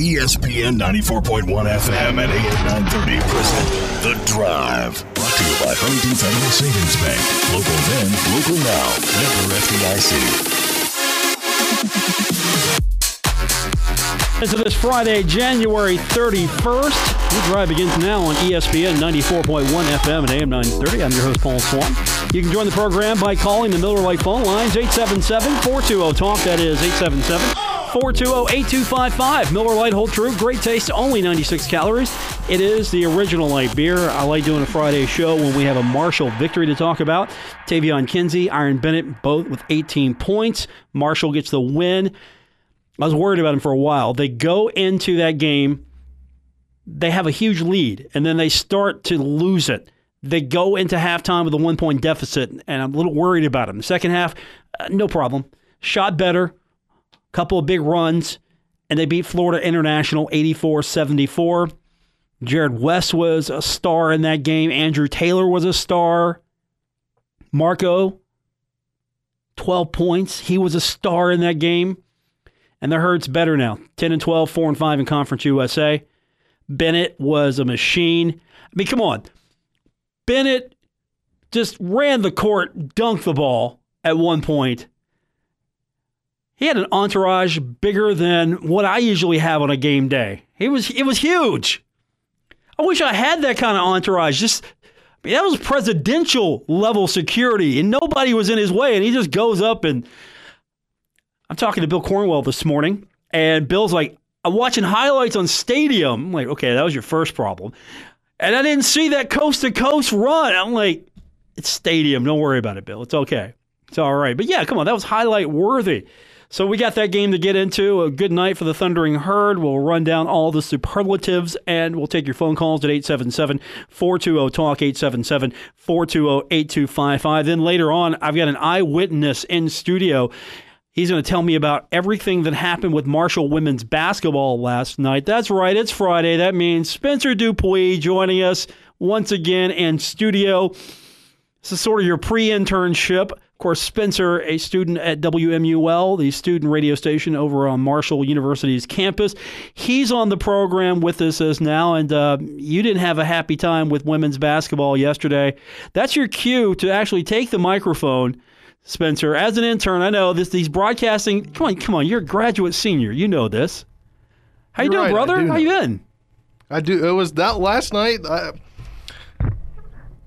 ESPN 94.1 FM and AM 930 present The Drive. Brought to you by Huntington Federal Savings Bank. Local then, local now. Member FDIC. This Friday, January 31st. The drive begins now on ESPN 94.1 FM and AM 930. I'm your host, Paul Swann. You can join the program by calling the Miller Lite phone lines 877-420-TALK. That is 877-420-8255. Miller Lite Hold True. Great taste, only 96 calories. It is the original light beer. I like doing a Friday show when we have a Marshall victory to talk about. Taevion Kinsey, Iran Bennett, both with 18 points. Marshall gets the win. I was worried about him for a while. They go into that game, they have a huge lead, and then they start to lose it. They go into halftime with a one point deficit, and I'm a little worried about them. The second half, uh, no problem. Shot better, couple of big runs, and they beat Florida International 84 74. Jarrod West was a star in that game. Andrew Taylor was a star. Marko, 12 points. He was a star in that game and the herd's better now 10 and 12 4 and 5 in conference usa bennett was a machine i mean come on bennett just ran the court dunked the ball at one point he had an entourage bigger than what i usually have on a game day he was it was huge i wish i had that kind of entourage just I mean, that was presidential level security, and nobody was in his way. And he just goes up and I'm talking to Bill Cornwell this morning, and Bill's like, I'm watching highlights on Stadium. I'm like, okay, that was your first problem. And I didn't see that coast to coast run. I'm like, it's Stadium. Don't worry about it, Bill. It's okay. It's all right. But yeah, come on. That was highlight worthy. So we got that game to get into. A good night for the Thundering Herd. We'll run down all the superlatives and we'll take your phone calls at 877 420 TALK, 877 420 8255. Then later on, I've got an eyewitness in studio. He's going to tell me about everything that happened with Marshall women's basketball last night. That's right, it's Friday. That means Spencer Dupuy joining us once again in studio. This is sort of your pre internship. Of course, Spencer, a student at WMUL, the student radio station over on Marshall University's campus. He's on the program with us as now, and uh, you didn't have a happy time with women's basketball yesterday. That's your cue to actually take the microphone Spencer, as an intern, I know this. These broadcasting. Come on, come on. You're a graduate senior. You know this. How you You're doing, right, brother? do How you been? I do. It was that last night. I,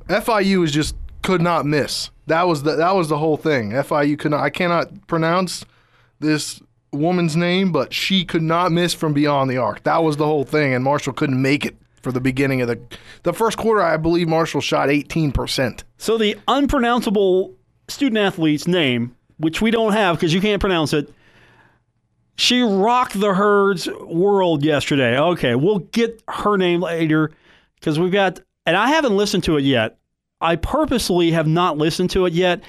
FIU was just could not miss. That was the that was the whole thing. FIU could not. I cannot pronounce this woman's name, but she could not miss from beyond the arc. That was the whole thing, and Marshall couldn't make it for the beginning of the the first quarter. I believe Marshall shot eighteen percent. So the unpronounceable student athlete's name, which we don't have because you can't pronounce it. She rocked the herd's world yesterday. Okay, we'll get her name later because we've got, and I haven't listened to it yet. I purposely have not listened to it yet,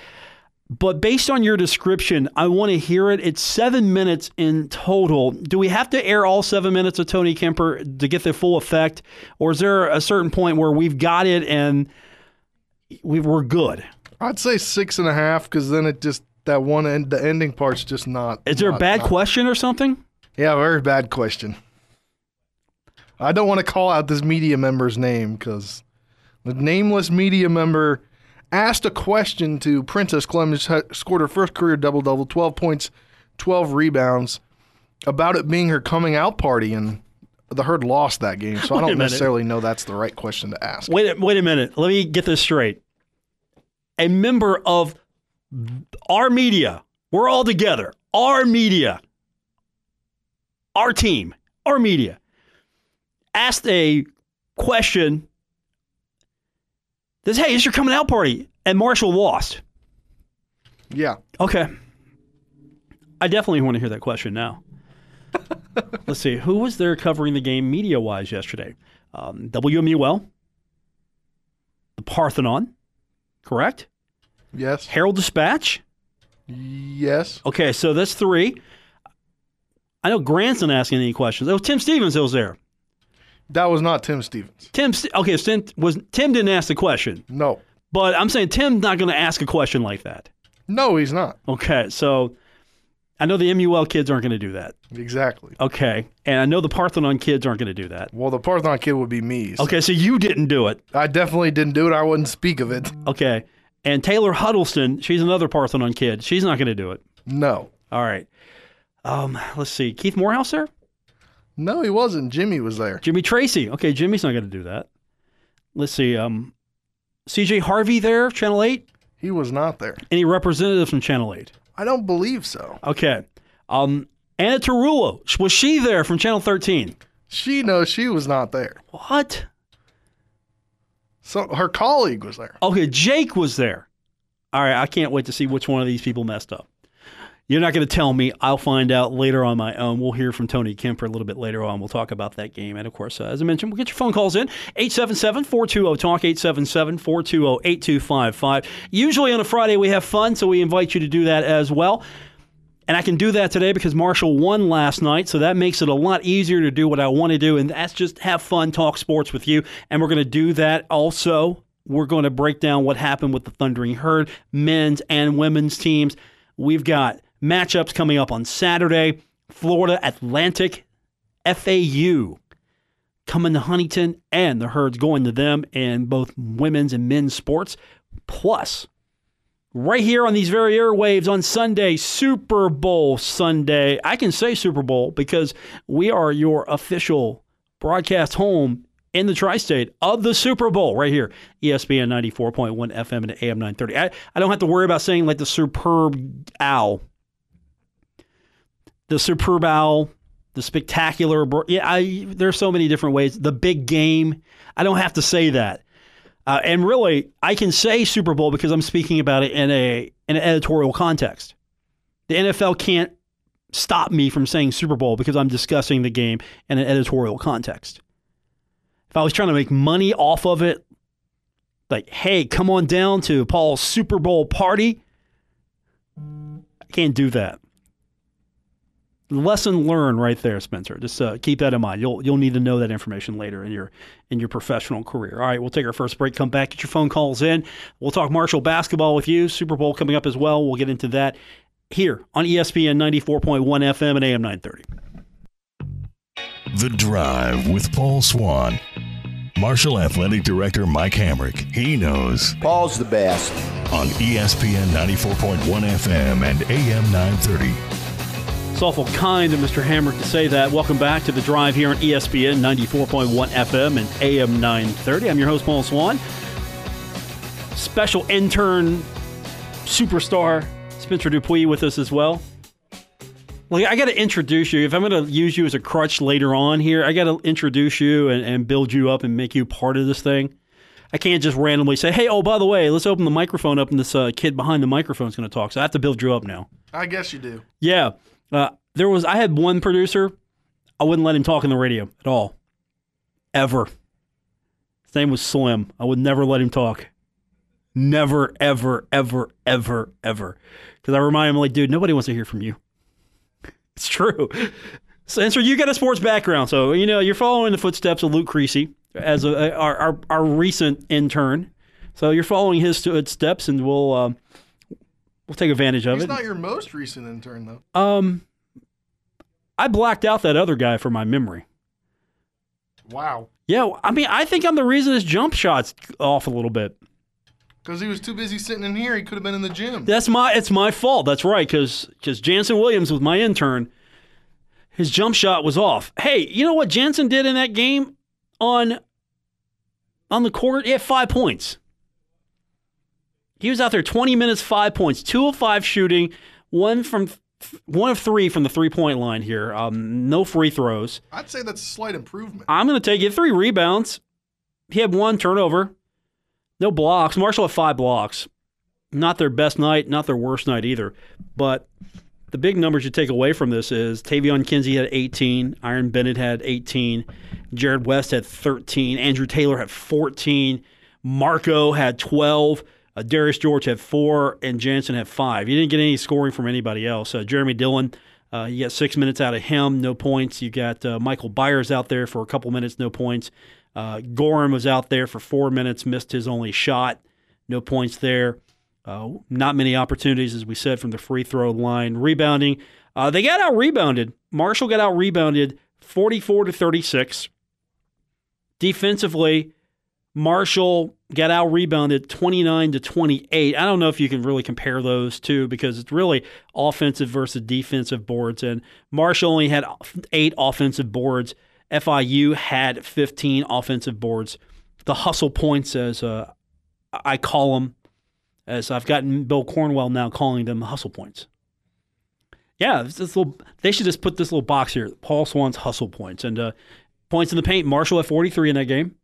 but based on your description, I want to hear it. It's seven minutes in total. Do we have to air all seven minutes of Tony Kemper to get the full effect, or is there a certain point where we've got it and we, we're good? I'd say six and a half because then it just that one end the ending part's just not. Is there a bad not- question or something? Yeah, very bad question. I don't want to call out this media member's name because the nameless media member asked a question to Princess Clemens, scored her first career double double, 12 points, 12 rebounds, about it being her coming out party, and the Herd lost that game. So I don't necessarily know that's the right question to ask. Wait, wait a minute. Let me get this straight. A member of our media, we're all together, our media, our team, our media, asked a question. This, hey, it's your coming out party, and Marshall lost. Yeah. Okay. I definitely want to hear that question now. Let's see. Who was there covering the game media wise yesterday? Um, WMUL, the Parthenon, correct? Yes. Herald Dispatch. Yes. Okay, so that's three. I know Grant's not asking any questions. Oh, Tim Stevens was there. That was not Tim Stevens. Tim, okay, Tim, was Tim didn't ask the question, No. but I'm saying Tim's not going to ask a question like that. No, he's not. Okay, so I know the MUL kids aren't going to do that. Exactly. Okay. And I know the Parthenon kids aren't going to do that. Well, the Parthenon kid would be me. so Okay, so you didn't do it. I definitely didn't do it. I wouldn't speak of it. Okay. And Taylor Huddleston, she's another Parthenon kid. She's not going to do it. No. All right. Um, let's see. Keith Morehouse there? No, he wasn't. Jimmy was there. Jimmy Tracy. Okay, Jimmy's not going to do that. Let's see. Um, CJ Harvey there, Channel 8? He was not there. Any representatives from Channel 8? I don't believe so. Okay. Um, Anna Tarullo, was she there from Channel 13? She knows she was not there. What? So her colleague was there. Okay, Jake was there. All right, I can't wait to see which one of these people messed up. You're not going to tell me. I'll find out later on my own. We'll hear from Tony Kemper a little bit later on. We'll talk about that game. And of course, uh, as I mentioned, we'll get your phone calls in 877 420 TALK, 877 420 8255. Usually on a Friday, we have fun, so we invite you to do that as well. And I can do that today because Marshall won last night, so that makes it a lot easier to do what I want to do, and that's just have fun, talk sports with you. And we're going to do that also. We're going to break down what happened with the Thundering Herd, men's and women's teams. We've got matchups coming up on Saturday. Florida Atlantic, FAU coming to Huntington, and the Herd's going to them in both women's and men's sports. Plus, right here on these very airwaves on Sunday, Super Bowl Sunday. I can say Super Bowl because we are your official broadcast home in the tri state of the Super Bowl right here, ESPN 94.1 FM and AM 930. I, I don't have to worry about saying like the superb owl. The superb owl, the spectacular. Yeah, I, there's so many different ways. The big game. I don't have to say that. Uh, and really, I can say Super Bowl because I'm speaking about it in a in an editorial context. The NFL can't stop me from saying Super Bowl because I'm discussing the game in an editorial context. If I was trying to make money off of it, like, hey, come on down to Paul's Super Bowl party, I can't do that. Lesson learned right there, Spencer. Just uh, keep that in mind. You'll you'll need to know that information later in your in your professional career. All right, we'll take our first break. Come back, get your phone calls in. We'll talk Marshall basketball with you. Super Bowl coming up as well. We'll get into that here on ESPN 94.1 FM and AM 930. The Drive with Paul Swann. Marshall Athletic Director Mike Hamrick. He knows Paul's the best. on ESPN 94.1 FM and AM 930. Awful kind of Mr. Hammer to say that. Welcome back to the drive here on ESPN 94.1 FM and AM 930. I'm your host, Paul Swann. Special intern, superstar Spencer Dupuis with us as well. Like, I got to introduce you. If I'm going to use you as a crutch later on here, I got to introduce you and, and build you up and make you part of this thing. I can't just randomly say, hey, oh, by the way, let's open the microphone up and this uh, kid behind the microphone is going to talk. So I have to build you up now. I guess you do. Yeah. Uh, there was I had one producer, I wouldn't let him talk on the radio at all. Ever. His name was Slim. I would never let him talk. Never, ever, ever, ever, ever. Because I remind him, like, dude, nobody wants to hear from you. It's true. Spencer, you got a sports background, so you know you're following the footsteps of Luke Creasy as a, our, our our recent intern. So you're following his steps, and we'll um, we'll take advantage of He's it. not your most recent intern though. Um, I blacked out that other guy from my memory. Wow. Yeah, I mean, I think I'm the reason his jump shot's off a little bit. Because he was too busy sitting in here. He could have been in the gym. That's my it's my fault. That's right, because because Jannson Williams was my intern. His jump shot was off. Hey, you know what Jannson did in that game on on the court? He had five points. He was out there 20 minutes, five points, two of five shooting, one from one of three from the three point line here. Um, no free throws. I'd say that's a slight improvement. I'm going to take it. Three rebounds. He had one turnover. No blocks. Marshall had five blocks. Not their best night, not their worst night either. But the big numbers you take away from this is Taevion Kinsey had 18, Iran Bennett had 18, Jarrod West had 13, Andrew Taylor had 14, Marko had 12, uh, Darius George had four, and Jannson had five. You didn't get any scoring from anybody else. Uh, Jeremy Dillon, uh, you got six minutes out of him, no points. You got uh, Mikel Beyers out there for a couple minutes, no points. Uh, Gorham was out there for four minutes, missed his only shot, no points there. Uh, not many opportunities, as we said, from the free throw line. Rebounding, they got out rebounded. Marshall got out rebounded 44 to 36. Defensively, Marshall got out rebounded 29 to 28. I don't know if you can really compare those two because it's really offensive versus defensive boards. And Marshall only had eight offensive boards. FIU had 15 offensive boards. The hustle points, as uh, I call them, as I've gotten Bill Cornwell now calling them hustle points. Yeah, this little, they should just put this little box here. Paul Swann's hustle points and uh, points in the paint. Marshall had 43 in that game,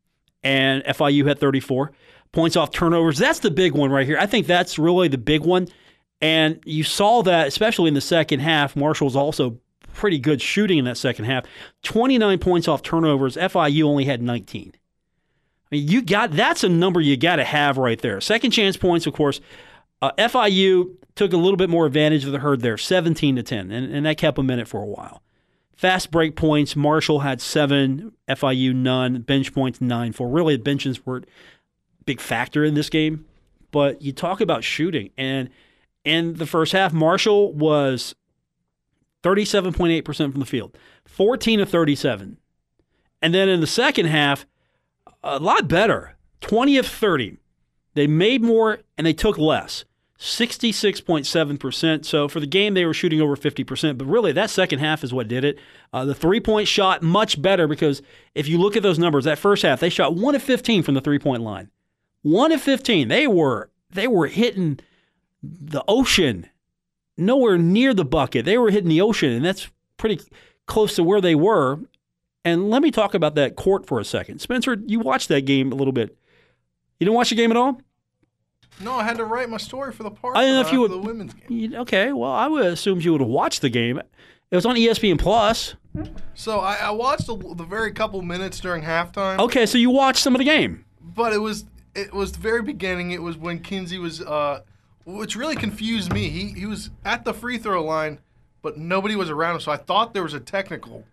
and FIU had 34 points off turnovers. That's the big one right here. I think that's really the big one. And you saw that, especially in the second half. Marshall's also pretty good shooting in that second half. 29 points off turnovers. FIU only had 19. I mean, you got that's a number you got to have right there. Second chance points, of course. Uh, FIU took a little bit more advantage of the herd there, 17 to 10, and, and that kept them in it for a while. Fast break points, Marshall had seven, FIU none, bench points nine. For really, the benches were a big factor in this game. But you talk about shooting, and in the first half, Marshall was 37.8% from the field, 14 of 37. And then in the second half, a lot better, 20 of 30. They made more and they took less. 66.7%. So for the game, they were shooting over 50%. But really, that second half is what did it. Uh, the three point shot, much better because if you look at those numbers, that first half, they shot 1 of 15 from the three point line. 1 of 15. They were, they were hitting the ocean, nowhere near the bucket. They were hitting the ocean, and that's pretty close to where they were. And let me talk about that court for a second. Spencer, you watched that game a little bit. You didn't watch the game at all? No, I had to write my story for the part. I don't know if you would. the women's game. You- Okay, well, I would assume you would have watched the game. It was on ESPN Plus. So I, I watched the, the very couple minutes during halftime. Okay, so you watched some of the game. but it was it was the very beginning. It was when Kinsey was, uh, which really confused me. He he was at the free throw line, but nobody was around him. So I thought there was a technical,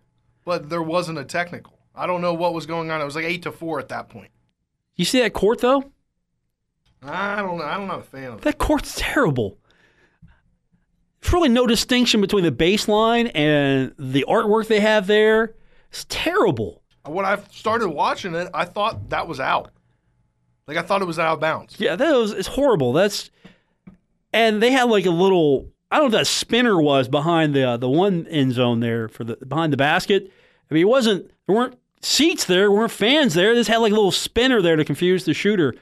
but there wasn't a technical. I don't know what was going on. It was like eight to four at that point. You see that court though? I don't know. I'm not a fan of it. That court's terrible. There's really no distinction between the baseline and the artwork they have there. It's terrible. When I started watching it, I thought that was out. Like I thought it was out of bounds. Yeah, that was it's horrible. That's and they had like a little I don't know what that spinner was behind the uh, the one end zone there for the behind the basket. I mean, it wasn't there weren't seats there, there weren't fans there. This had like a little spinner there to confuse the shooter.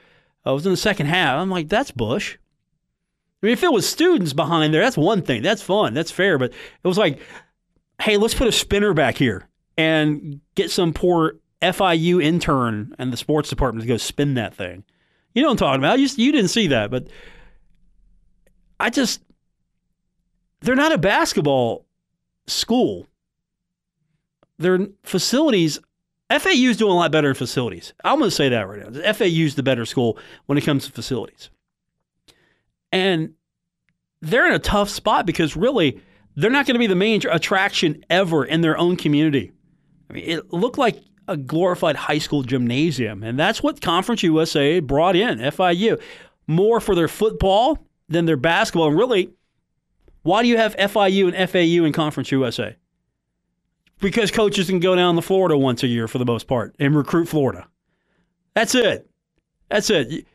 Uh, was in the second half. I'm like, that's Bush. I mean, if it was students behind there, that's one thing. That's fun. That's fair. But it was like, hey, let's put a spinner back here and get some poor FIU intern and the sports department to go spin that thing. You know what I'm talking about. You, you didn't see that, but I just, they're not a basketball school. Their facilities, FAU's doing a lot better in facilities. I'm going to say that right now. FAU's the better school when it comes to facilities. And they're in a tough spot because really, they're not going to be the main attraction ever in their own community. I mean, it looked like a glorified high school gymnasium, and that's what Conference USA brought in, FIU. More for their football than their basketball. And really, why do you have FIU and FAU in Conference USA? Because coaches can go down to Florida once a year for the most part and recruit Florida. That's it. That's it.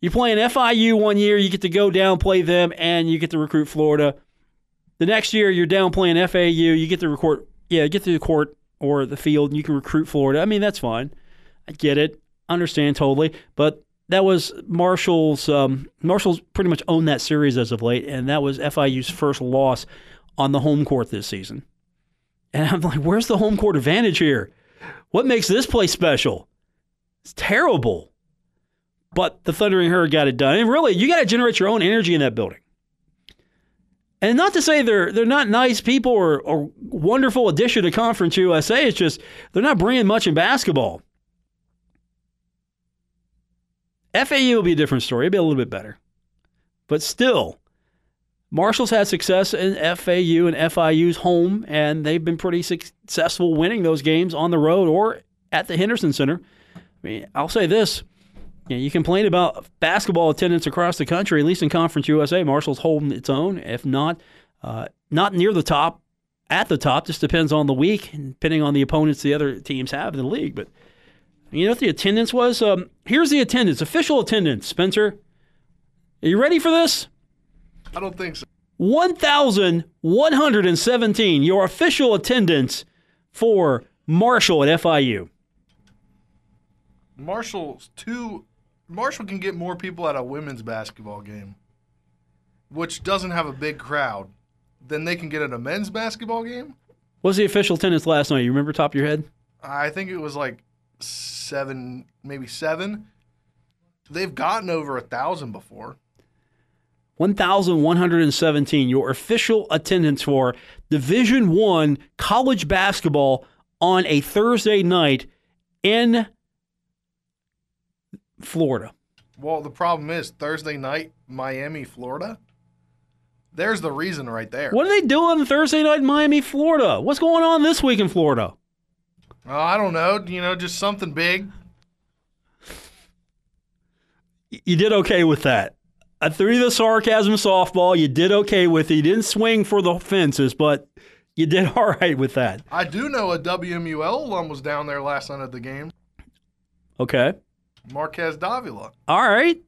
You're playing FIU one year, you get to go down, play them, and you get to recruit Florida. The next year, you're down playing FAU, you get to record, yeah, get to the court or the field, and you can recruit Florida. I mean, that's fine. I get it, understand totally. But that was Marshall's. Um, Marshall's pretty much owned that series as of late, and that was FIU's first loss on the home court this season. And I'm like, where's the home court advantage here? What makes this place special? It's terrible. But the Thundering Herd got it done. And really, you got to generate your own energy in that building. And not to say they're they're not nice people or, or wonderful addition to Conference USA. It's just they're not bringing much in basketball. FAU will be a different story. It'll be a little bit better. But still, Marshall's had success in FAU and FIU's home, and they've been pretty successful winning those games on the road or at the Henderson Center. I mean, I'll say this. You, know, you complain about basketball attendance across the country, at least in Conference USA, Marshall's holding its own. If not, Uh, not near the top, at the top. Just depends on the week and depending on the opponents the other teams have in the league. But you know what the attendance was? Um, here's the attendance, official attendance. Spencer, are you ready for this? I don't think so. 1,117, your official attendance for Marshall at FIU. Marshall's two. Marshall can get more people at a women's basketball game, which doesn't have a big crowd, than they can get at a men's basketball game. What was the official attendance last night? You remember top of your head? I think it was like seven, maybe seven. They've gotten over a thousand before. 1,117, your official attendance for Division One college basketball on a Thursday night in Florida. Well, the problem is Thursday night, Miami, Florida. There's the reason right there. What are they doing Thursday night in Miami, Florida? What's going on this week in Florida? Oh, I don't know. You know, just something big. You did okay with that. I threw the sarcasm softball. You did okay with it. You didn't swing for the fences, but you did all right with that. I do know a WMUL alum was down there last night at the game. Okay. Marquez Davila. All right.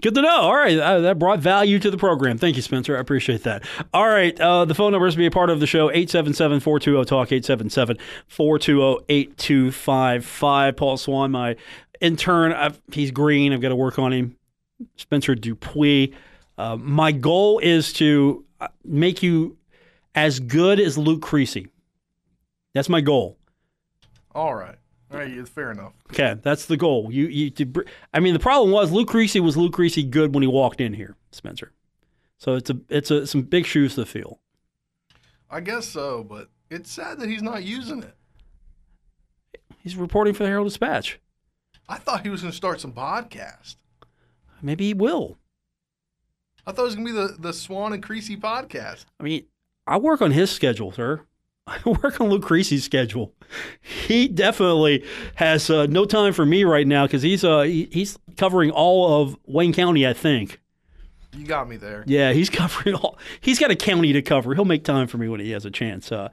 Good to know. All right. Uh, that brought value to the program. Thank you, Spencer. I appreciate that. All right. Uh, the phone numbers to be a part of the show 877 420 TALK, 877 420 8255. Paul Swann, my intern, I've, he's green. I've got to work on him. Spencer Dupuis. Uh, my goal is to uh, make you as good as Luke Creasy. That's my goal. All right. All right, fair enough. Okay, that's the goal. You, you, to, I mean, the problem was Luke Creasy was Luke Creasy good when he walked in here, Spencer. So it's a, it's a, some big shoes to fill. I guess so, but it's sad that he's not using it. He's reporting for the Herald Dispatch. I thought he was going to start some podcast. Maybe he will. I thought it was going to be the, the Swann and Creasy podcast. I mean, I work on his schedule, sir. I work on Luke Creasy's schedule. He definitely has uh, no time for me right now because he's uh, he, he's covering all of Wayne County, I think. You got me there. Yeah, he's covering all. He's got a county to cover. He'll make time for me when he has a chance. Uh,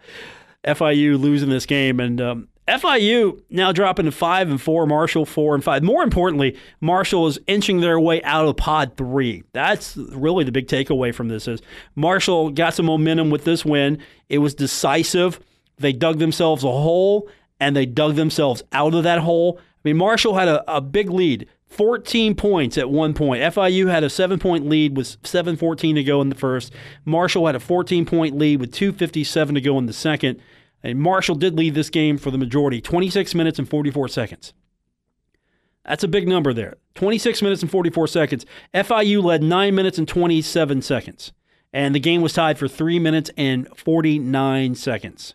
FIU losing this game, and um, FIU now dropping to five and four. Marshall four and five. More importantly, Marshall is inching their way out of Pod three. That's really the big takeaway from this. Is Marshall got some momentum with this win. It was decisive. They dug themselves a hole, and they dug themselves out of that hole. I mean, Marshall had a, a big lead. 14 points at one point. FIU had a seven point lead with 7.14 to go in the first. Marshall had a 14 point lead with 2.57 to go in the second. And Marshall did lead this game for the majority 26 minutes and 44 seconds. That's a big number there. 26 minutes and 44 seconds. FIU led 9 minutes and 27 seconds. And the game was tied for 3 minutes and 49 seconds.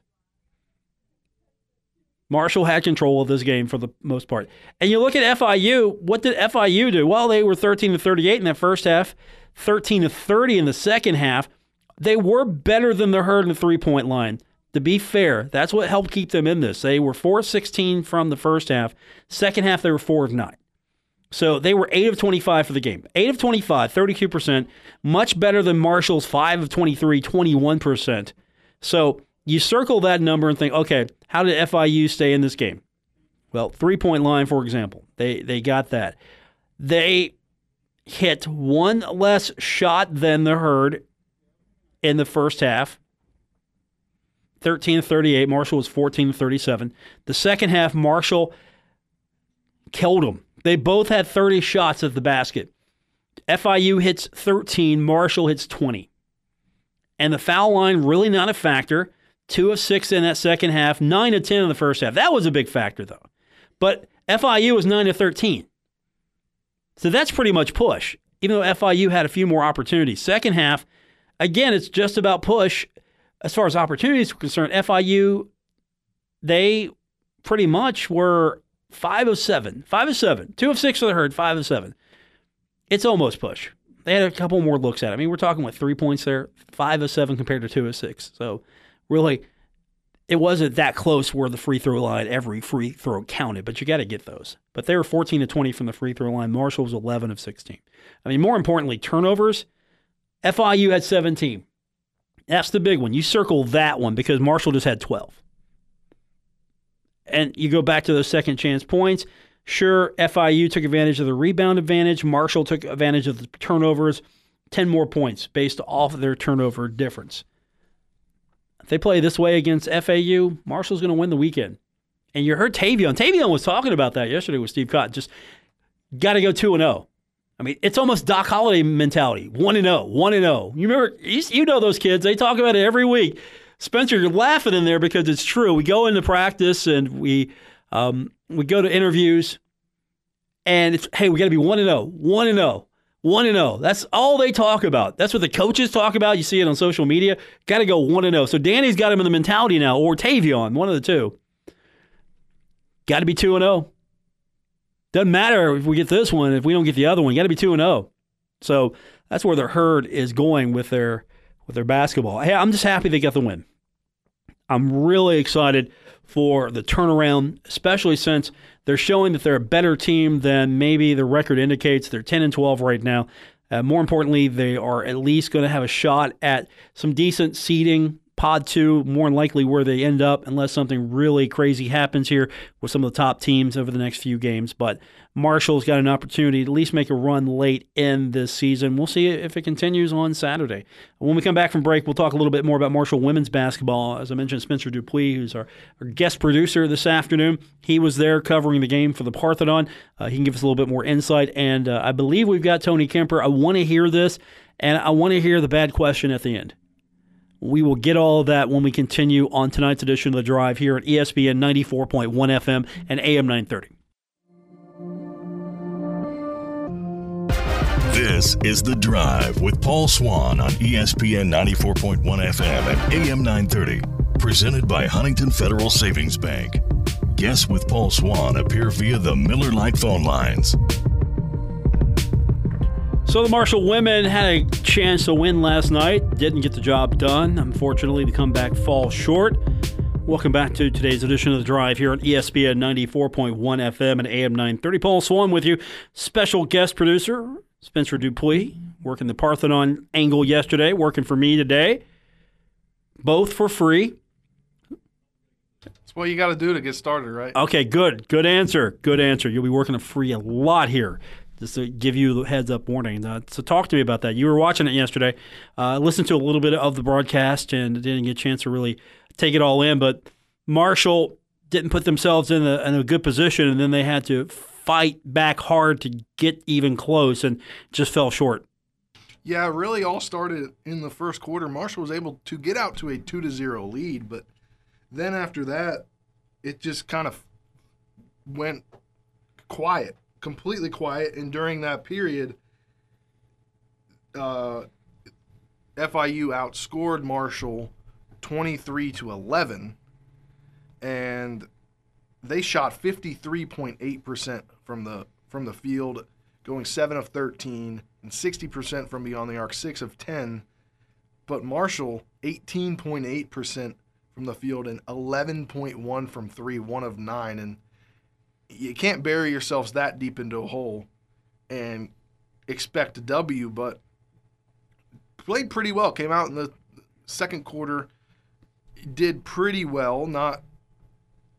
Marshall had control of this game for the most part. And you look at FIU, what did FIU do? Well, they were 13 to 38 in that first half, 13 to 30 in the second half. They were better than the herd in the three point line. To be fair, that's what helped keep them in this. They were 4 of 16 from the first half. Second half, they were 4 of 9. So they were 8 of 25 for the game. 8 of 25, 32%, much better than Marshall's 5 of 23, 21%. So you circle that number and think, okay, how did FIU stay in this game? Well, three point line, for example, they they got that. They hit one less shot than the herd in the first half. 13 38. Marshall was 14 37. The second half, Marshall killed them. They both had 30 shots at the basket. FIU hits 13, Marshall hits 20. And the foul line really not a factor. Two of six in that second half, nine of 10 in the first half. That was a big factor, though. But FIU was 9 to 13. So that's pretty much push, even though FIU had a few more opportunities. Second half, again, it's just about push. As far as opportunities were concerned, FIU, they pretty much were 5 of 7. 5 of 7. 2 of 6 for the herd, 5 of 7. It's almost push. They had a couple more looks at it. I mean, we're talking with three points there, 5 of 7 compared to 2 of 6. So really, it wasn't that close where the free throw line, every free throw counted, but you got to get those. But they were 14 to 20 from the free throw line. Marshall was 11 of 16. I mean, more importantly, turnovers. FIU had 17. That's the big one. You circle that one because Marshall just had 12. And you go back to those second chance points. Sure, FIU took advantage of the rebound advantage. Marshall took advantage of the turnovers. 10 more points based off of their turnover difference. If they play this way against FAU, Marshall's going to win the weekend. And you heard Taevion. Taevion was talking about that yesterday with Steve Cott. Just got to go 2 and 0. I mean, it's almost Doc Holliday mentality 1 and 0, 1 and 0. You remember, you know those kids. They talk about it every week. Spencer, you're laughing in there because it's true. We go into practice and we um, we go to interviews, and it's hey, we got to be one and zero, one and zero, one and zero. That's all they talk about. That's what the coaches talk about. You see it on social media. Got to go one and zero. So Danny's got him in the mentality now, or Taevion, one of the two. Got to be two and zero. Doesn't matter if we get this one, if we don't get the other one. Got to be two and zero. So that's where their herd is going with their with their basketball. Hey, I'm just happy they got the win. I'm really excited for the turnaround, especially since they're showing that they're a better team than maybe the record indicates. They're 10 and 12 right now. Uh, more importantly, they are at least going to have a shot at some decent seeding Pod 2, more than likely where they end up, unless something really crazy happens here with some of the top teams over the next few games. But Marshall's got an opportunity to at least make a run late in this season. We'll see if it continues on Saturday. When we come back from break, we'll talk a little bit more about Marshall women's basketball. As I mentioned, Spencer Dupuis, who's our, our guest producer this afternoon, he was there covering the game for the Parthenon. Uh, he can give us a little bit more insight. And uh, I believe we've got Tony Kemper. I want to hear this, and I want to hear the bad question at the end. We will get all of that when we continue on tonight's edition of The Drive here at ESPN 94.1 FM and AM 930. This is The Drive with Paul Swann on ESPN 94.1 FM and AM 930. Presented by Huntington Federal Savings Bank. Guests with Paul Swann appear via the Miller Lite phone lines. So the Marshall women had a chance to win last night. Didn't get the job done. Unfortunately, the comeback falls short. Welcome back to today's edition of The Drive here on ESPN 94.1 FM and AM 930. Paul Swann with you. Special guest producer Spencer Dupuis, working the Parthenon angle yesterday, working for me today. Both for free. That's what you got to do to get started, right? Okay, good. Good answer. Good answer. You'll be working a free a lot here just to give you the heads up warning. Uh, so talk to me about that. You were watching it yesterday. Uh, listened to a little bit of the broadcast and didn't get a chance to really take it all in. But Marshall didn't put themselves in a, in a good position, and then they had to fight back hard to get even close, and just fell short. Yeah, really all started in the first quarter. Marshall was able to get out to a two to zero lead, but then after that, it just kind of went quiet completely quiet. And during that period, uh, FIU outscored Marshall 23 to 11, and they shot 53.8% from the from the field, going 7 of 13 and 60% from beyond the arc, 6 of 10. But Marshall 18.8% from the field and 11.1 from 3, 1 of 9 and you can't bury yourselves that deep into a hole and expect a W, but played pretty well. Came out in the second quarter, did pretty well. Not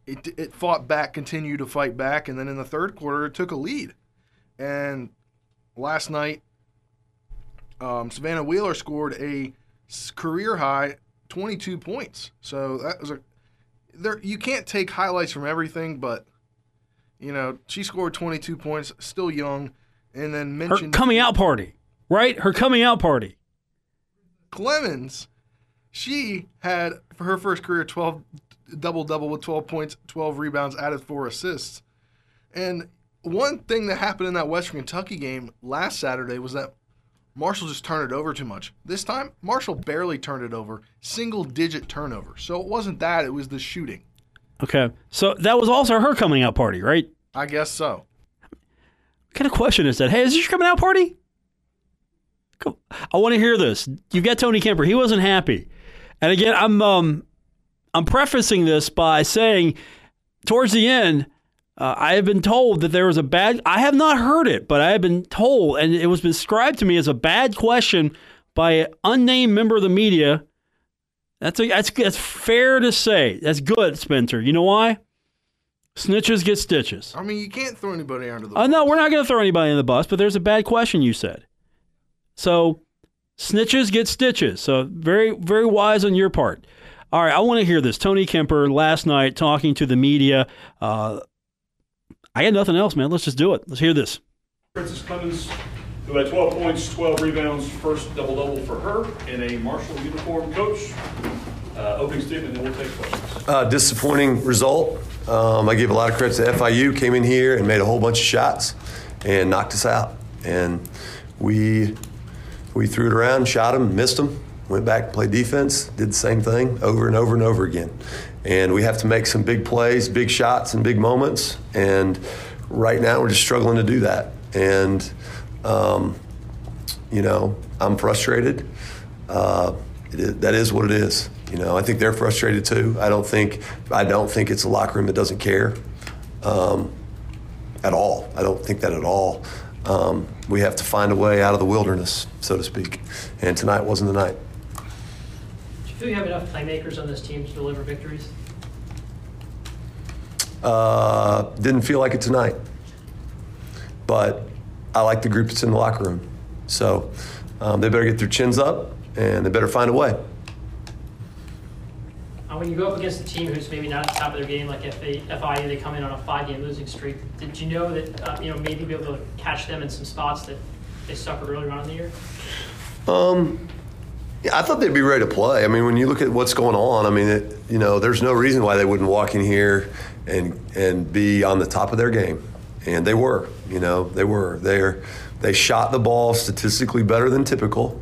it, it fought back, continued to fight back, and then in the third quarter, it took a lead. And last night, um, Savannah Wheeler scored a career high 22 points. So that was a there. You can't take highlights from everything, but you know, she scored 22 points, still young, and then mentioned her coming out party, right? Her coming out party. Clemens, she had for her first career 12 double double with 12 points, 12 rebounds, added four assists. And one thing that happened in that Western Kentucky game last Saturday was that Marshall just turned it over too much. This time, Marshall barely turned it over, single digit turnover. So it wasn't that, it was the shooting. Okay. So that was also her coming out party, right? I guess so. What kind of question is that? Hey, is this your coming out party? I want to hear this. You've got Tony Kemper. He wasn't happy. And again, I'm um, I'm prefacing this by saying towards the end, uh, I have been told that there was a bad. I have not heard it, but I have been told, and it was described to me as a bad question by an unnamed member of the media. That's a, that's that's fair to say. That's good, Spencer. You know why? Snitches get stitches. I mean, you can't throw anybody under the. Uh, no, we're not going to throw anybody in the bus, but there's a bad question you said. So, snitches get stitches. So, very, very wise on your part. All right, I want to hear this. Tony Kemper last night talking to the media. Uh, I got nothing else, man. Let's just do it. Let's hear this. Princess Clemens, who had 12 points, 12 rebounds, first double double for her in a Marshall uniform. Coach, uh, opening statement, then we'll take questions. Uh, disappointing result. Um, I give a lot of credit to FIU. Came in here and made a whole bunch of shots and knocked us out. And we we threw it around, shot them, missed them. Went back, played defense, did the same thing over and over and over again. And we have to make some big plays, big shots, and big moments. And right now, we're just struggling to do that. And um, you know, I'm frustrated. Uh, that is what it is. You know, I think they're frustrated too. I don't think I don't think it's a locker room that doesn't care um, at all. I don't think that at all. Um, we have to find a way out of the wilderness, so to speak. And tonight wasn't the night. Do you feel you have enough playmakers on this team to deliver victories? Uh, didn't feel like it tonight, but I like the group that's in the locker room. So um, they better get their chins up and they better find a way. Uh, when you go up against a team who's maybe not at the top of their game, like FIU, they come in on a five-game losing streak. Did you know that uh, you know maybe be able to catch them in some spots that they suffered earlier on in the year? Um, yeah, I thought they'd be ready to play. I mean, when you look at what's going on, I mean, it, you know, there's no reason why they wouldn't walk in here and and be on the top of their game, and they were. You know, they were. They they shot the ball statistically better than typical.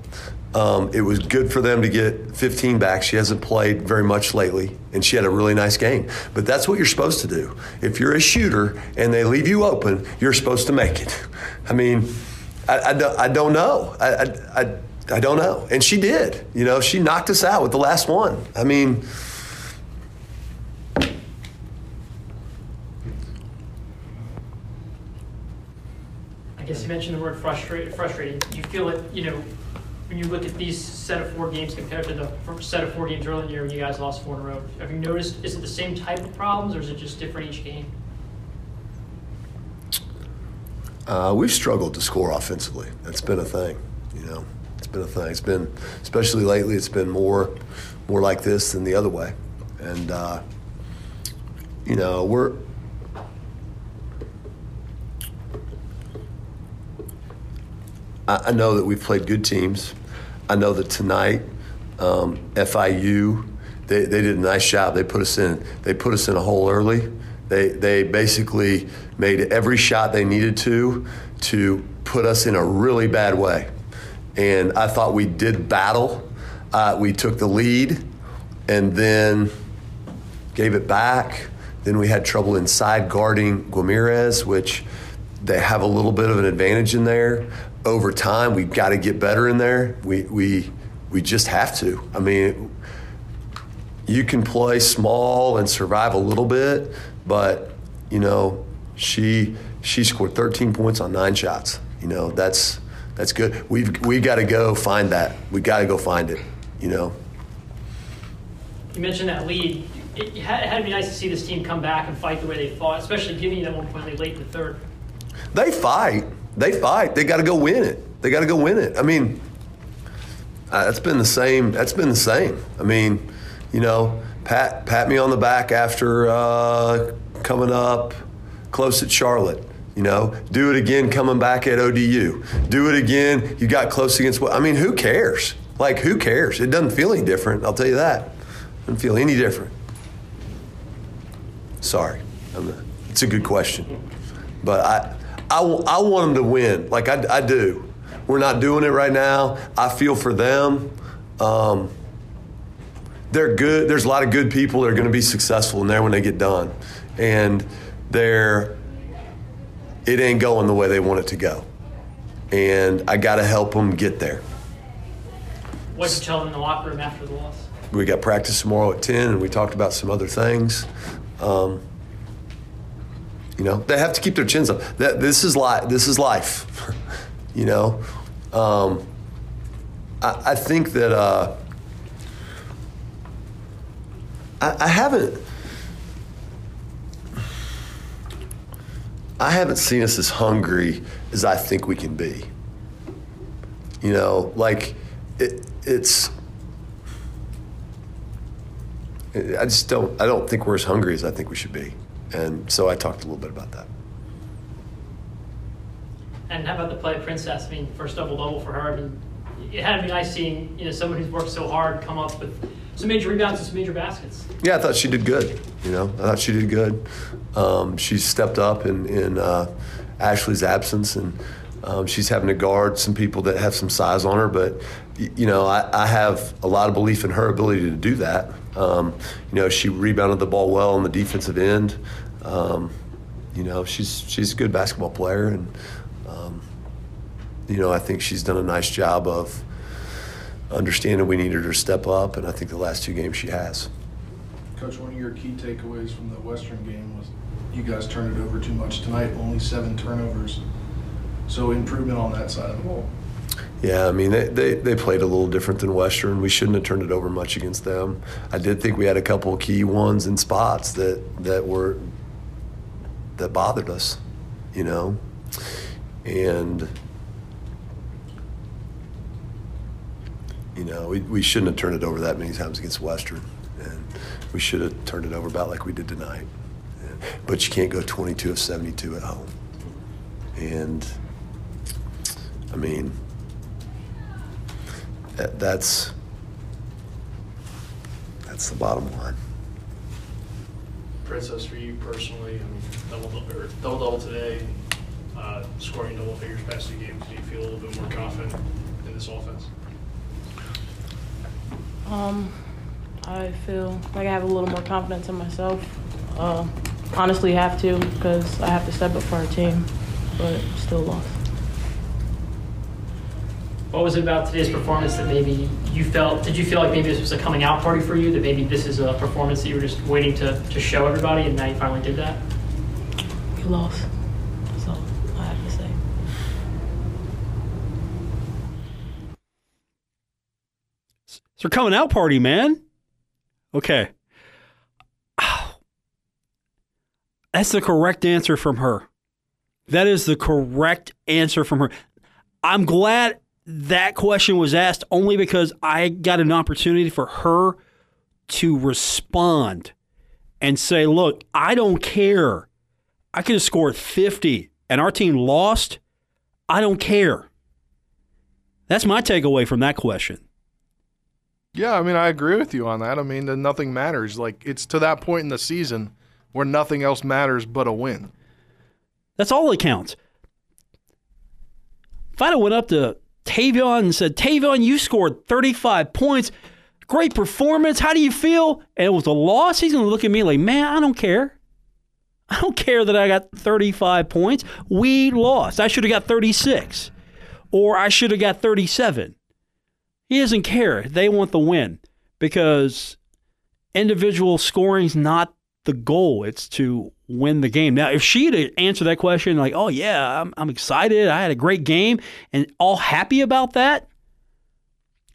Um, it was good for them to get 15 back. She hasn't played very much lately, and she had a really nice game. But that's what you're supposed to do. If you're a shooter and they leave you open, you're supposed to make it. I mean, I, I, I don't know. I, I, I don't know. And she did. You know, she knocked us out with the last one. I mean, guess you mentioned the word frustrated. Do you feel it, you know when you look at these set of four games compared to the set of four games earlier in the year when you guys lost four in a row? Have you noticed? Is it the same type of problems, or is it just different each game? Uh, we've struggled to score offensively. That's been a thing, you know. It's been a thing. It's been, especially lately, it's been more, more like this than the other way. And uh, you know, we're I, I know that we've played good teams. I know that tonight, um, FIU, they, they did a nice job. They put us in. They put us in a hole early. They they basically made every shot they needed to to put us in a really bad way. And I thought we did battle. Uh, we took the lead, and then gave it back. Then we had trouble inside guarding Guimarães, which they have a little bit of an advantage in there over time, we've got to get better in there. We, we, we just have to. I mean, you can play small and survive a little bit, but, you know, she, she scored 13 points on nine shots. You know, that's, that's good. We've, we got to go find that. We got to go find it, you know. You mentioned that lead. It had, it had to be nice to see this team come back and fight the way they fought, especially giving you that one point late in the third. They fight they fight. They got to go win it. They got to go win it. I mean, uh, that's been the same. That's been the same. I mean, you know, pat pat me on the back after uh, coming up close at Charlotte. You know, do it again coming back at ODU. Do it again. You got close against what? I mean, who cares? Like, who cares? It doesn't feel any different. I'll tell you that. It doesn't feel any different. Sorry, it's a good question, but I I, I want them to win. Like I, I do. We're not doing it right now. I feel for them. Um, they're good. There's a lot of good people that are going to be successful in there when they get done, and they're it ain't going the way they want it to go, and I got to help them get there. What did you tell them in the locker room after the loss? We got practice tomorrow at ten, and we talked about some other things. Um, you know, they have to keep their chins up. That this is life. This is life. you know, um, I, I think that uh, I, I haven't. I haven't seen us as hungry as I think we can be. You know, like it, it's. I just don't. I don't think we're as hungry as I think we should be, and so I talked a little bit about that. And how about the play of Princess? I mean, first double double for her. I mean, it had to be nice seeing you know someone who's worked so hard come up with some major rebounds and some major baskets. Yeah, I thought she did good. You know, I thought she did good. Um, she stepped up in in uh, Ashley's absence, and um, she's having to guard some people that have some size on her. But you know, I, I have a lot of belief in her ability to do that. Um, you know, she rebounded the ball well on the defensive end. Um, you know, she's she's a good basketball player, and um, you know, I think she's done a nice job of understanding we needed her to step up, and I think the last two games she has. Coach, one of your key takeaways from the Western game was you guys turned it over too much tonight, only seven turnovers. So improvement on that side of the ball. Yeah, I mean, they, they, they played a little different than Western. We shouldn't have turned it over much against them. I did think we had a couple key ones in spots that, that were that bothered us, you know. And you know, we, we shouldn't have turned it over that many times against Western. And we should have turned it over about like we did tonight. But you can't go 22 of 72 at home. And I mean, that, that's that's the bottom line. Princess, for you personally, I mean, double double, or double double today, uh, scoring double figures past two games. Do you feel a little bit more confident in this offense? Um, I feel like I have a little more confidence in myself. Uh, honestly, have to because I have to step up for our team, but still lost. What was it about today's performance that maybe you felt? Did you feel like maybe this was a coming out party for you? That maybe this is a performance that you were just waiting to, to show everybody, and now you finally did that? We lost. That's all I have to say. It's her coming out party, man. Okay. That's the correct answer from her. That is the correct answer from her. I'm glad that question was asked only because I got an opportunity for her to respond and say, look, I don't care. I could have scored 50 and our team lost. I don't care. That's my takeaway from that question. Yeah, I mean, I agree with you on that. I mean, nothing matters. Like, it's to that point in the season where nothing else matters but a win. That's all that counts. If I'd have went up to Taevion said, Taevion, you scored 35 points. Great performance. How do you feel? And it was a loss. He's going to look at me like, man, I don't care. I don't care that I got 35 points. We lost. I should have got 36 or I should have got 37. He doesn't care. They want the win because individual scoring's not the goal. It's to win the game. Now, if she'd answered that question like, "Oh yeah, I'm, I'm excited. I had a great game," and all happy about that,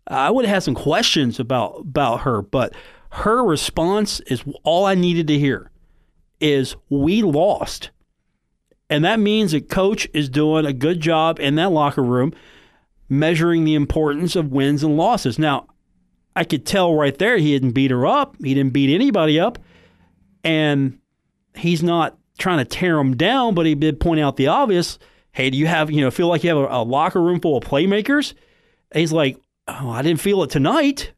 I would have had some questions about about her. But her response is all I needed to hear: is we lost, and that means that coach is doing a good job in that locker room measuring the importance of wins and losses. Now, I could tell right there he didn't beat her up. He didn't beat anybody up. And he's not trying to tear them down, but he did point out the obvious. Hey, do you have, you know, feel like you have a, a locker room full of playmakers? And he's like, oh, I didn't feel it tonight.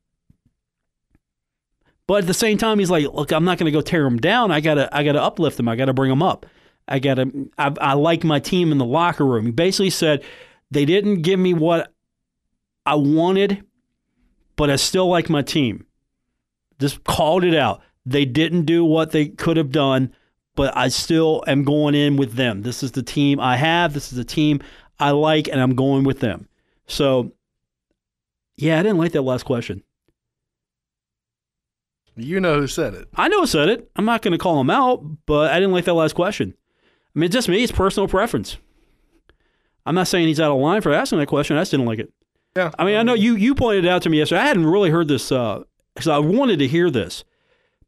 But at the same time, he's like, look, I'm not going to go tear them down. I gotta, I gotta uplift them. I gotta bring them up. I gotta, I, I like my team in the locker room. He basically said, they didn't give me what I wanted, but I still like my team. Just called it out. They didn't do what they could have done, but I still am going in with them. This is the team I have. This is the team I like, and I'm going with them. So, yeah, I didn't like that last question. You know who said it. I know who said it. I'm not going to call him out, but I didn't like that last question. I mean, just me. It's personal preference. I'm not saying he's out of line for asking that question. I just didn't like it. Yeah. I mean, I know you you pointed it out to me yesterday. I hadn't really heard this uh, because I wanted to hear this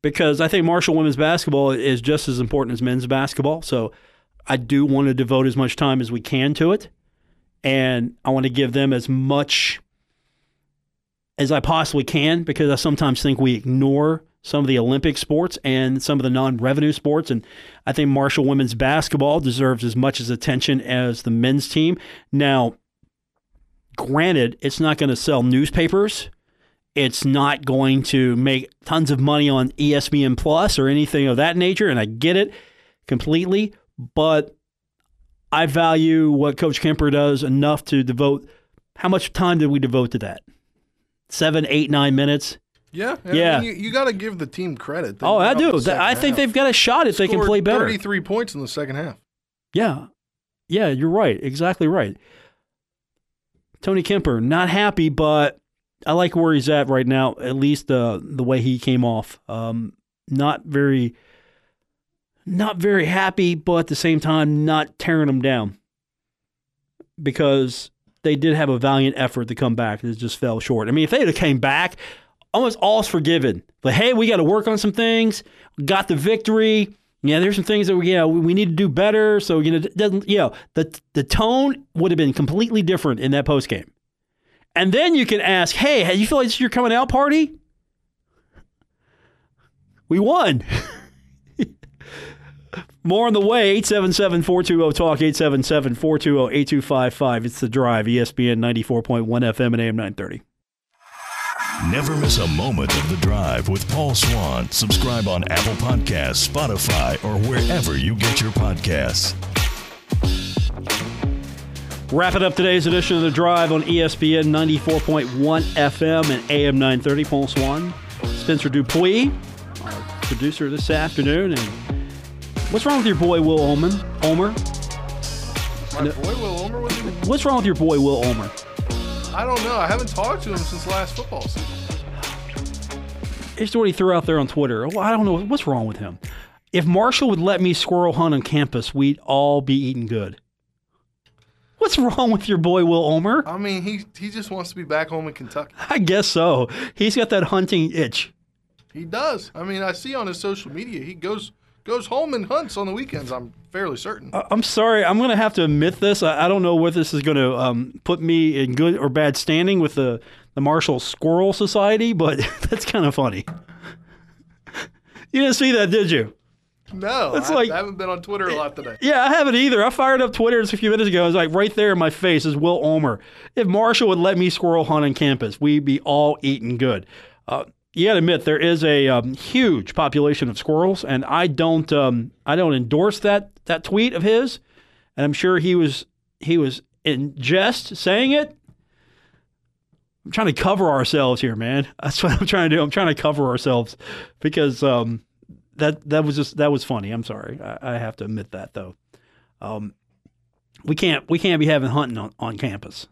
because I think Marshall women's basketball is just as important as men's basketball. So I do want to devote as much time as we can to it, and I want to give them as much as I possibly can because I sometimes think we ignore some of the Olympic sports and some of the non-revenue sports, and I think Marshall women's basketball deserves as much as attention as the men's team. Now, granted, it's not going to sell newspapers. It's not going to make tons of money on ESPN Plus or anything of that nature, and I get it completely. But I value what Coach Kemper does enough to devote. How much time did we devote to that? Seven, eight, nine minutes. Yeah, Yeah. I mean, you, you got to give the team credit. They Oh, I do. I think half. they've got a shot if they can play better. Thirty-three points in the second half. Yeah. Yeah, you're right. Exactly right. Tony Kemper, not happy, but I like where he's at right now, at least uh, the way he came off. Um, not very not very happy, but at the same time not tearing them down. Because they did have a valiant effort to come back. It just fell short. I mean, if they had came back, almost all's forgiven. But hey, we got to work on some things. Got the victory. Yeah, there's some things that we, yeah, we need to do better. So you know, doesn't you know the the tone would have been completely different in that post game. And then you can ask, hey, you feel like is your coming out party? We won. More on the way. 877 420 Talk, 877 420 8255. It's the drive, ESPN 94.1 FM and AM 930. Never miss a moment of the drive with Paul Swann. Subscribe on Apple Podcasts, Spotify, or wherever you get your podcasts. Wrapping up today's edition of The Drive on ESPN 94.1 FM and AM 930. Paul Swann, Spencer Dupuy, our producer this afternoon. And what's wrong with your boy, Will Ullman? Omer? My boy Will Omer. What's wrong with your boy, Will Omer? I don't know. I haven't talked to him since last football season. Here's what he threw out there on Twitter. Well, I don't know. What's wrong with him? If Marshall would let me squirrel hunt on campus, we'd all be eating good. What's wrong with your boy, Will Omer? I mean, he he just wants to be back home in Kentucky. I guess so. He's got that hunting itch. He does. I mean, I see on his social media he goes goes home and hunts on the weekends. I'm fairly certain. I'm sorry. I'm going to have to admit this. I, I don't know whether this is going to um, put me in good or bad standing with the, the Marshall Squirrel Society, but that's kind of funny. You didn't see that, did you? No, It's I, like- I haven't been on Twitter a lot today. Yeah, I haven't either. I fired up Twitter just a few minutes ago. It's like right there in my face is Will Omer. If Marshall would let me squirrel hunt on campus, we'd be all eating good. Uh, you got to admit there is a um, huge population of squirrels, and I don't um, I don't endorse that that tweet of his. And I'm sure he was he was in jest saying it. I'm trying to cover ourselves here, man. That's what I'm trying to do. I'm trying to cover ourselves because um, that that was just that was funny. I'm sorry. I, I have to admit that though. Um, we can't we can't be having hunting on, on campus.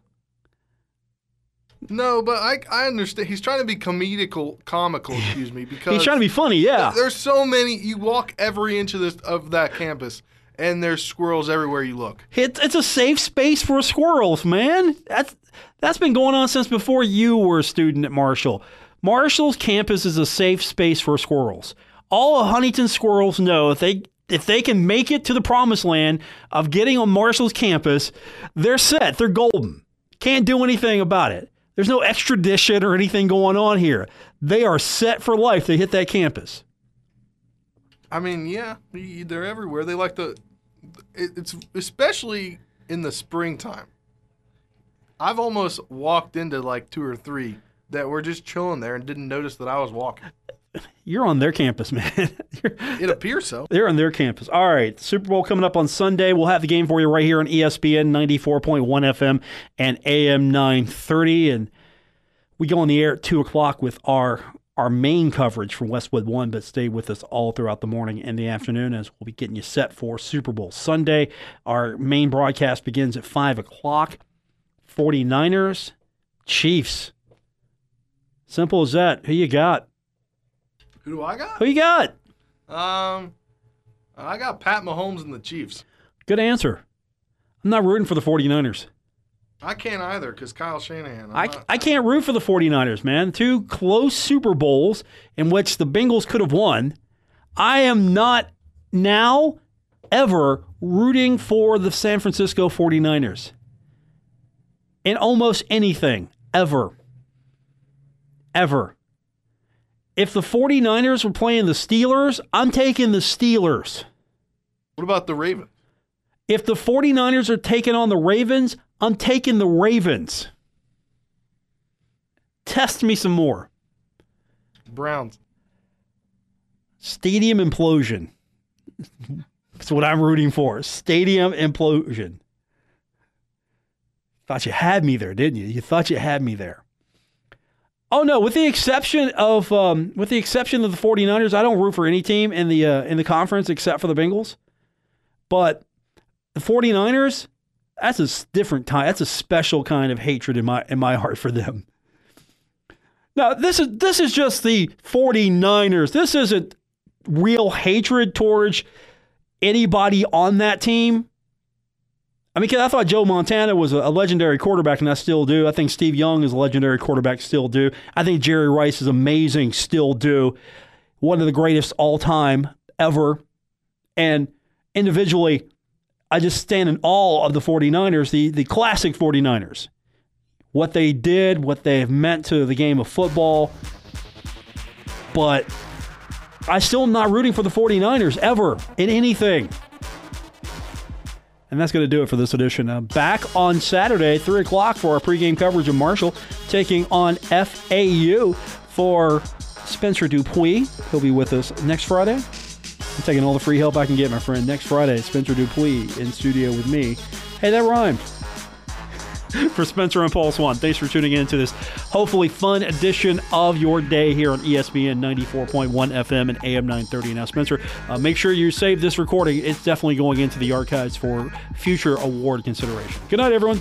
No, but I I understand. He's trying to be comical, comical. Excuse me, because He's trying to be funny, yeah. There's so many. You walk every inch of this of that campus, and there's squirrels everywhere you look. It's it's a safe space for squirrels, man. That's that's been going on since before you were a student at Marshall. Marshall's campus is a safe space for squirrels. All Huntington squirrels know if they if they can make it to the promised land of getting on Marshall's campus, they're set. They're golden. Can't do anything about it. There's no extradition or anything going on here. They are set for life. They hit that campus. I mean, yeah, they're everywhere. They like it- It's especially in the springtime. I've almost walked into like two or three that were just chilling there and didn't notice that I was walking. You're on their campus, man. It appears so. They're on their campus. All right. Super Bowl coming up on Sunday. We'll have the game for you right here on ESPN 94.1 FM and AM 930. And we go on the air at 2 o'clock with our our main coverage from Westwood One, but stay with us all throughout the morning and the afternoon as we'll be getting you set for Super Bowl Sunday. Our main broadcast begins at 5 o'clock. 49ers, Chiefs. Simple as that. Who you got? Who do I got? Who you got? Um, I got Pat Mahomes and the Chiefs. Good answer. I'm not rooting for the 49ers. I can't either because Kyle Shanahan. I'm I, not- I can't root for the 49ers, man. Two close Super Bowls in which the Bengals could have won. I am not now ever rooting for the San Francisco 49ers in almost anything, ever. Ever. If the 49ers were playing the Steelers, I'm taking the Steelers. What about the Ravens? If the 49ers are taking on the Ravens, I'm taking the Ravens. Test me some more. Browns. Stadium implosion. That's what I'm rooting for. Stadium implosion. Thought you had me there, didn't you? You thought you had me there. Oh no, with the exception of um, with the exception of the 49ers, I don't root for any team in the uh, in the conference except for the Bengals. But the 49ers, that's a different time. That's a special kind of hatred in my in my heart for them. Now, this is this is just the 49ers. This isn't real hatred towards anybody on that team. I mean, I thought Joe Montana was a, a legendary quarterback, and I still do. I think Steve Young is a legendary quarterback, still do. I think Jerry Rice is amazing, still do. One of the greatest all time ever. And individually, I just stand in awe of the 49ers, the, the classic 49ers. What they did, what they have meant to the game of football. But I still am not rooting for the 49ers ever in anything. And that's going to do it for this edition. Uh, back on Saturday, 3 o'clock, for our pregame coverage of Marshall taking on FAU for Spencer Dupuis. He'll be with us next Friday. I'm taking all the free help I can get, my friend. Next Friday, Spencer Dupuis in studio with me. Hey, that rhymed. for Spencer and Paul Swann, thanks for tuning in to this hopefully fun edition of your day here on ESPN 94.1 FM and AM 930. Now, Spencer, uh, make sure you save this recording. It's definitely going into the archives for future award consideration. Good night, everyone.